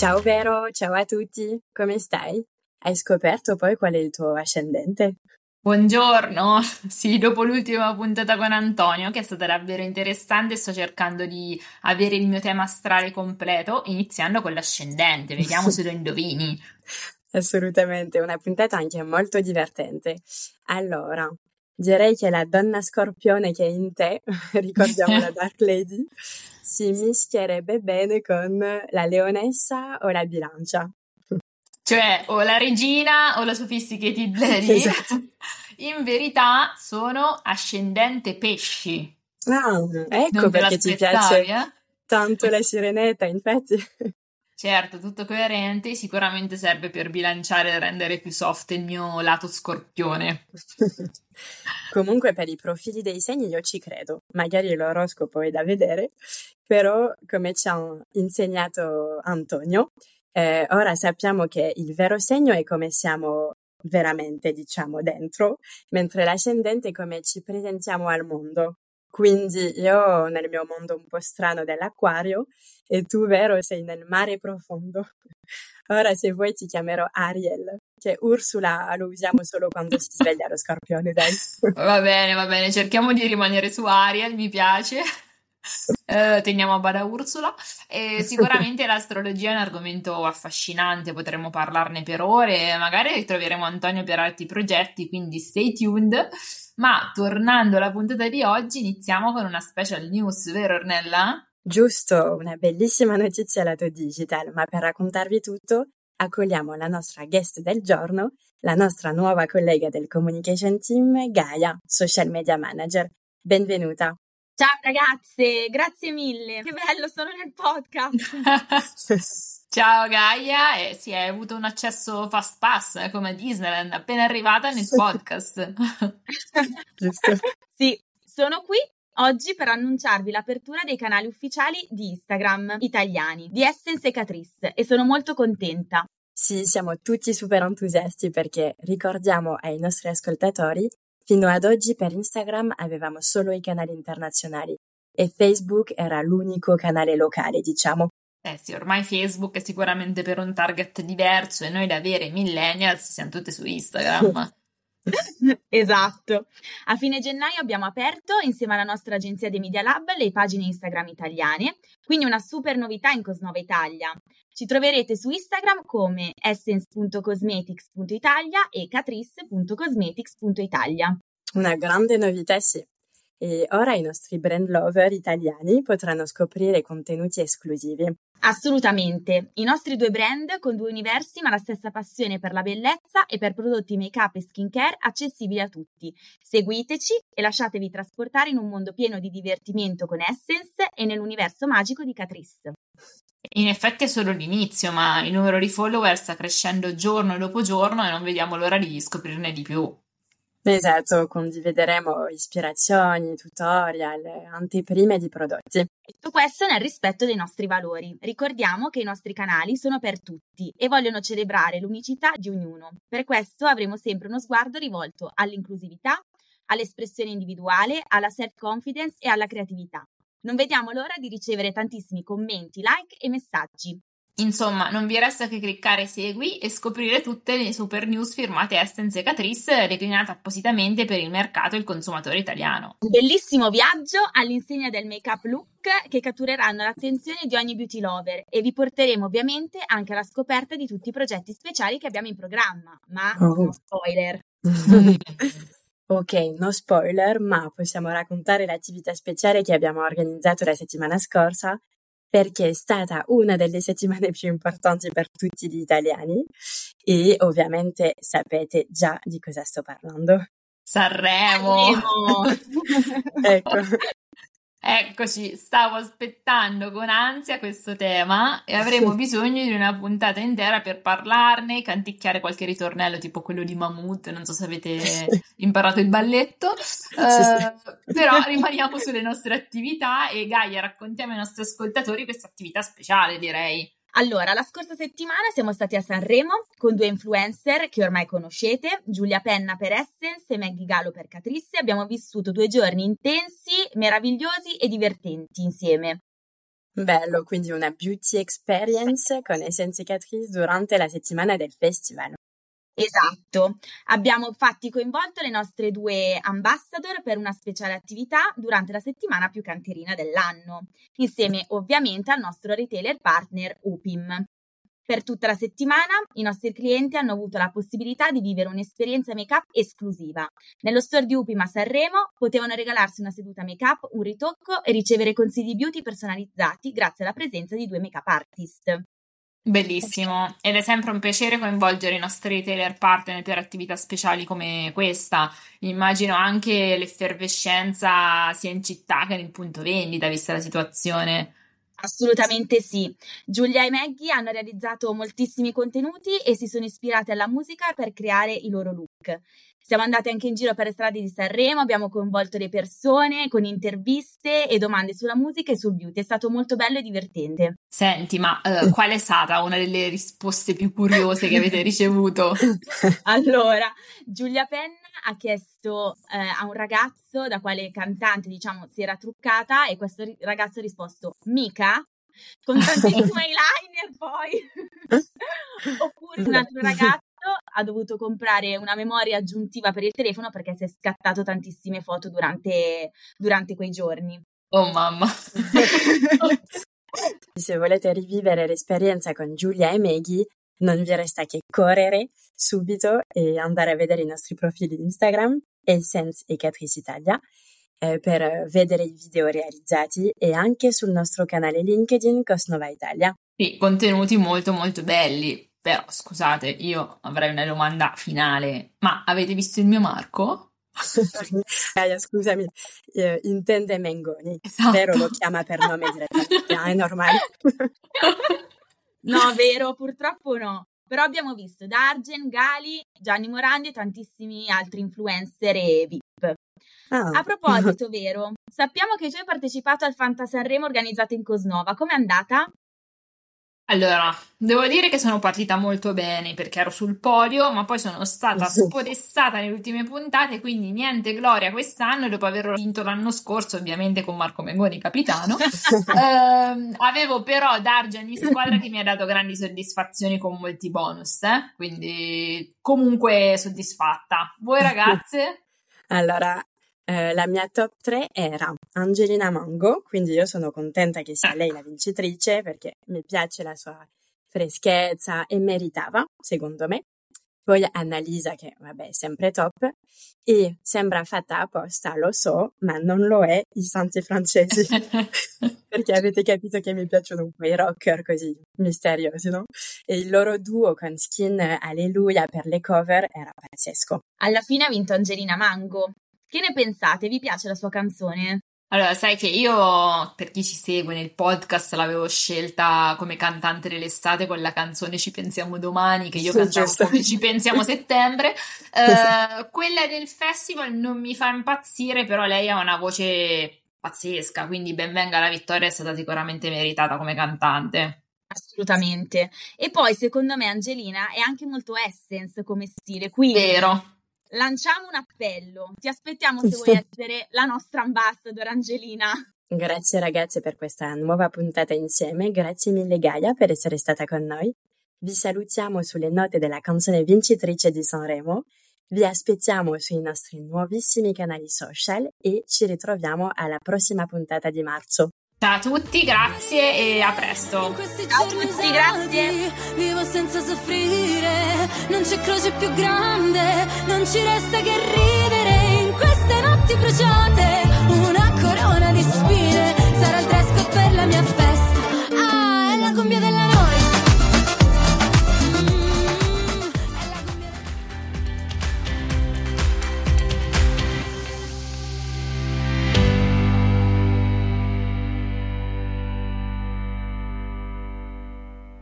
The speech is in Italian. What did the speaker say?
Ciao Vero, ciao a tutti, come stai? Hai scoperto poi qual è il tuo ascendente? Buongiorno, sì, dopo l'ultima puntata con Antonio, che è stata davvero interessante, sto cercando di avere il mio tema astrale completo, iniziando con l'ascendente, vediamo se lo indovini. Assolutamente, una puntata anche molto divertente. Allora, direi che la donna scorpione che è in te, ricordiamo la Dark Lady, si mischierebbe bene con la leonessa o la bilancia. Cioè, o la regina o la sophisticated lady. Esatto. In verità sono ascendente pesci. Ah, ecco non perché ti piace eh? tanto la sirenetta, infatti. Certo, tutto coerente, sicuramente serve per bilanciare e rendere più soft il mio lato scorpione. Comunque per i profili dei segni io ci credo, magari l'oroscopo è da vedere, però come ci ha insegnato Antonio, eh, ora sappiamo che il vero segno è come siamo veramente, diciamo, dentro, mentre l'ascendente è come ci presentiamo al mondo. Quindi io nel mio mondo un po' strano dell'acquario e tu, vero, sei nel mare profondo. Ora se vuoi ti chiamerò Ariel, che Ursula lo usiamo solo quando si sveglia lo scorpione, dai. Va bene, va bene, cerchiamo di rimanere su Ariel, mi piace. Uh, teniamo a bada Ursula e sicuramente l'astrologia è un argomento affascinante, potremmo parlarne per ore, magari ritroveremo Antonio per altri progetti, quindi stay tuned. Ma tornando alla puntata di oggi, iniziamo con una special news, vero Ornella? Giusto, una bellissima notizia lato digital, ma per raccontarvi tutto accogliamo la nostra guest del giorno, la nostra nuova collega del communication team, Gaia, social media manager. Benvenuta. Ciao ragazze, grazie mille. Che bello, sono nel podcast. Ciao Gaia, eh, sì, hai avuto un accesso fast pass eh, come Disneyland, appena arrivata nel podcast. sì, sono qui oggi per annunciarvi l'apertura dei canali ufficiali di Instagram italiani di Essence e Catrice e sono molto contenta. Sì, siamo tutti super entusiasti perché ricordiamo ai nostri ascoltatori Fino ad oggi per Instagram avevamo solo i canali internazionali e Facebook era l'unico canale locale, diciamo. Eh sì, ormai Facebook è sicuramente per un target diverso e noi da vere millennials siamo tutte su Instagram. esatto. A fine gennaio abbiamo aperto, insieme alla nostra agenzia dei Media Lab, le pagine Instagram italiane, quindi una super novità in Cosnova Italia. Ci troverete su Instagram come essence.cosmetics.italia e catrice.cosmetics.italia. Una grande novità, sì. E ora i nostri brand lover italiani potranno scoprire contenuti esclusivi. Assolutamente. I nostri due brand con due universi ma la stessa passione per la bellezza e per prodotti make-up e skincare accessibili a tutti. Seguiteci e lasciatevi trasportare in un mondo pieno di divertimento con Essence e nell'universo magico di Catrice. In effetti è solo l'inizio, ma il numero di follower sta crescendo giorno dopo giorno e non vediamo l'ora di scoprirne di più. Esatto, condivideremo ispirazioni, tutorial, anteprime di prodotti. Tutto questo nel rispetto dei nostri valori. Ricordiamo che i nostri canali sono per tutti e vogliono celebrare l'unicità di ognuno. Per questo avremo sempre uno sguardo rivolto all'inclusività, all'espressione individuale, alla self-confidence e alla creatività. Non vediamo l'ora di ricevere tantissimi commenti, like e messaggi. Insomma, non vi resta che cliccare segui e scoprire tutte le super news firmate Essence e Catrice declinate appositamente per il mercato e il consumatore italiano. Un bellissimo viaggio all'insegna del make-up look che cattureranno l'attenzione di ogni beauty lover e vi porteremo ovviamente anche alla scoperta di tutti i progetti speciali che abbiamo in programma, ma oh. no spoiler. Ok, no spoiler, ma possiamo raccontare l'attività speciale che abbiamo organizzato la settimana scorsa perché è stata una delle settimane più importanti per tutti gli italiani e ovviamente sapete già di cosa sto parlando. Sanremo! ecco. Eccoci, stavo aspettando con ansia questo tema e avremo bisogno di una puntata intera per parlarne, canticchiare qualche ritornello tipo quello di Mammut, non so se avete imparato il balletto, sì, uh, sì. Però rimaniamo sulle nostre attività e Gaia raccontiamo ai nostri ascoltatori questa attività speciale direi. Allora, la scorsa settimana siamo stati a Sanremo con due influencer che ormai conoscete, Giulia Penna per Essence e Maggie Gallo per Catrice. Abbiamo vissuto due giorni intensi, meravigliosi e divertenti insieme. Bello, quindi una beauty experience con Essence Catrice durante la settimana del festival. Esatto, abbiamo infatti coinvolto le nostre due ambassador per una speciale attività durante la settimana più canterina dell'anno, insieme ovviamente al nostro retailer partner UPIM. Per tutta la settimana i nostri clienti hanno avuto la possibilità di vivere un'esperienza make-up esclusiva. Nello store di Upim a Sanremo potevano regalarsi una seduta make-up, un ritocco e ricevere consigli beauty personalizzati grazie alla presenza di due make-up artist. Bellissimo, ed è sempre un piacere coinvolgere i nostri retailer partner per attività speciali come questa. Immagino anche l'effervescenza sia in città che nel punto vendita, vista la situazione. Assolutamente sì. Giulia e Maggie hanno realizzato moltissimi contenuti e si sono ispirate alla musica per creare i loro look. Siamo andati anche in giro per le strade di Sanremo, abbiamo coinvolto le persone con interviste e domande sulla musica e sul beauty. È stato molto bello e divertente. Senti, ma uh, qual è stata una delle risposte più curiose che avete ricevuto? allora, Giulia Penna ha chiesto eh, a un ragazzo da quale cantante, diciamo, si era truccata e questo ragazzo ha risposto Mica con tantissimo eyeliner poi. Oppure un altro ragazzo ha dovuto comprare una memoria aggiuntiva per il telefono perché si è scattato tantissime foto durante, durante quei giorni. Oh mamma! Se volete rivivere l'esperienza con Giulia e Maggie, non vi resta che correre subito e andare a vedere i nostri profili Instagram, Essence e Catrice Italia, eh, per vedere i video realizzati e anche sul nostro canale LinkedIn Cosnova Italia. Sì, contenuti molto molto belli. Però scusate, io avrei una domanda finale. Ma avete visto il mio Marco? Gaia, scusami, eh, intende Mengoni, esatto. vero lo chiama per nome direttamente, è normale. no, vero, purtroppo no. Però abbiamo visto Dargen, Gali, Gianni Morandi e tantissimi altri influencer e VIP. Ah. A proposito, vero, sappiamo che tu hai partecipato al Fanta Sanremo organizzato in Cosnova. Com'è andata? Allora, devo dire che sono partita molto bene perché ero sul podio, ma poi sono stata spodestata nelle ultime puntate, quindi niente gloria quest'anno. Dopo aver vinto l'anno scorso, ovviamente con Marco Mengoni capitano, ehm, avevo però Dargen in squadra che mi ha dato grandi soddisfazioni con molti bonus, eh? quindi comunque soddisfatta. Voi ragazze? Allora, eh, la mia top 3 era Angelina Mango, quindi io sono contenta che sia lei la vincitrice perché mi piace la sua freschezza e meritava, secondo me. Poi Annalisa, che vabbè è sempre top, e sembra fatta apposta, lo so, ma non lo è, i santi francesi, perché avete capito che mi piacciono un po' i rocker così misteriosi, no? E il loro duo con Skin Alleluia per le cover era pazzesco. Alla fine ha vinto Angelina Mango, che ne pensate? Vi piace la sua canzone? Allora, sai che io, per chi ci segue nel podcast, l'avevo scelta come cantante dell'estate con la canzone Ci pensiamo domani, che io cantavo come Ci pensiamo settembre. Uh, quella del festival non mi fa impazzire, però lei ha una voce pazzesca, quindi ben venga la vittoria, è stata sicuramente meritata come cantante. Assolutamente. E poi, secondo me, Angelina è anche molto essence come stile, quindi... Vero lanciamo un appello. Ti aspettiamo se vuoi essere la nostra ambassador Angelina. Grazie ragazze per questa nuova puntata insieme, grazie mille Gaia per essere stata con noi. Vi salutiamo sulle note della canzone vincitrice di Sanremo, vi aspettiamo sui nostri nuovissimi canali social e ci ritroviamo alla prossima puntata di marzo. Ciao a tutti, grazie e a presto. Ciao a tutti, grazie. Vivo senza soffrire, non c'è croce più grande, non ci resta che ridere in queste notti bruciate. Una corona di spine sarà il tresco per la mia festa. Ah, è la cumbia della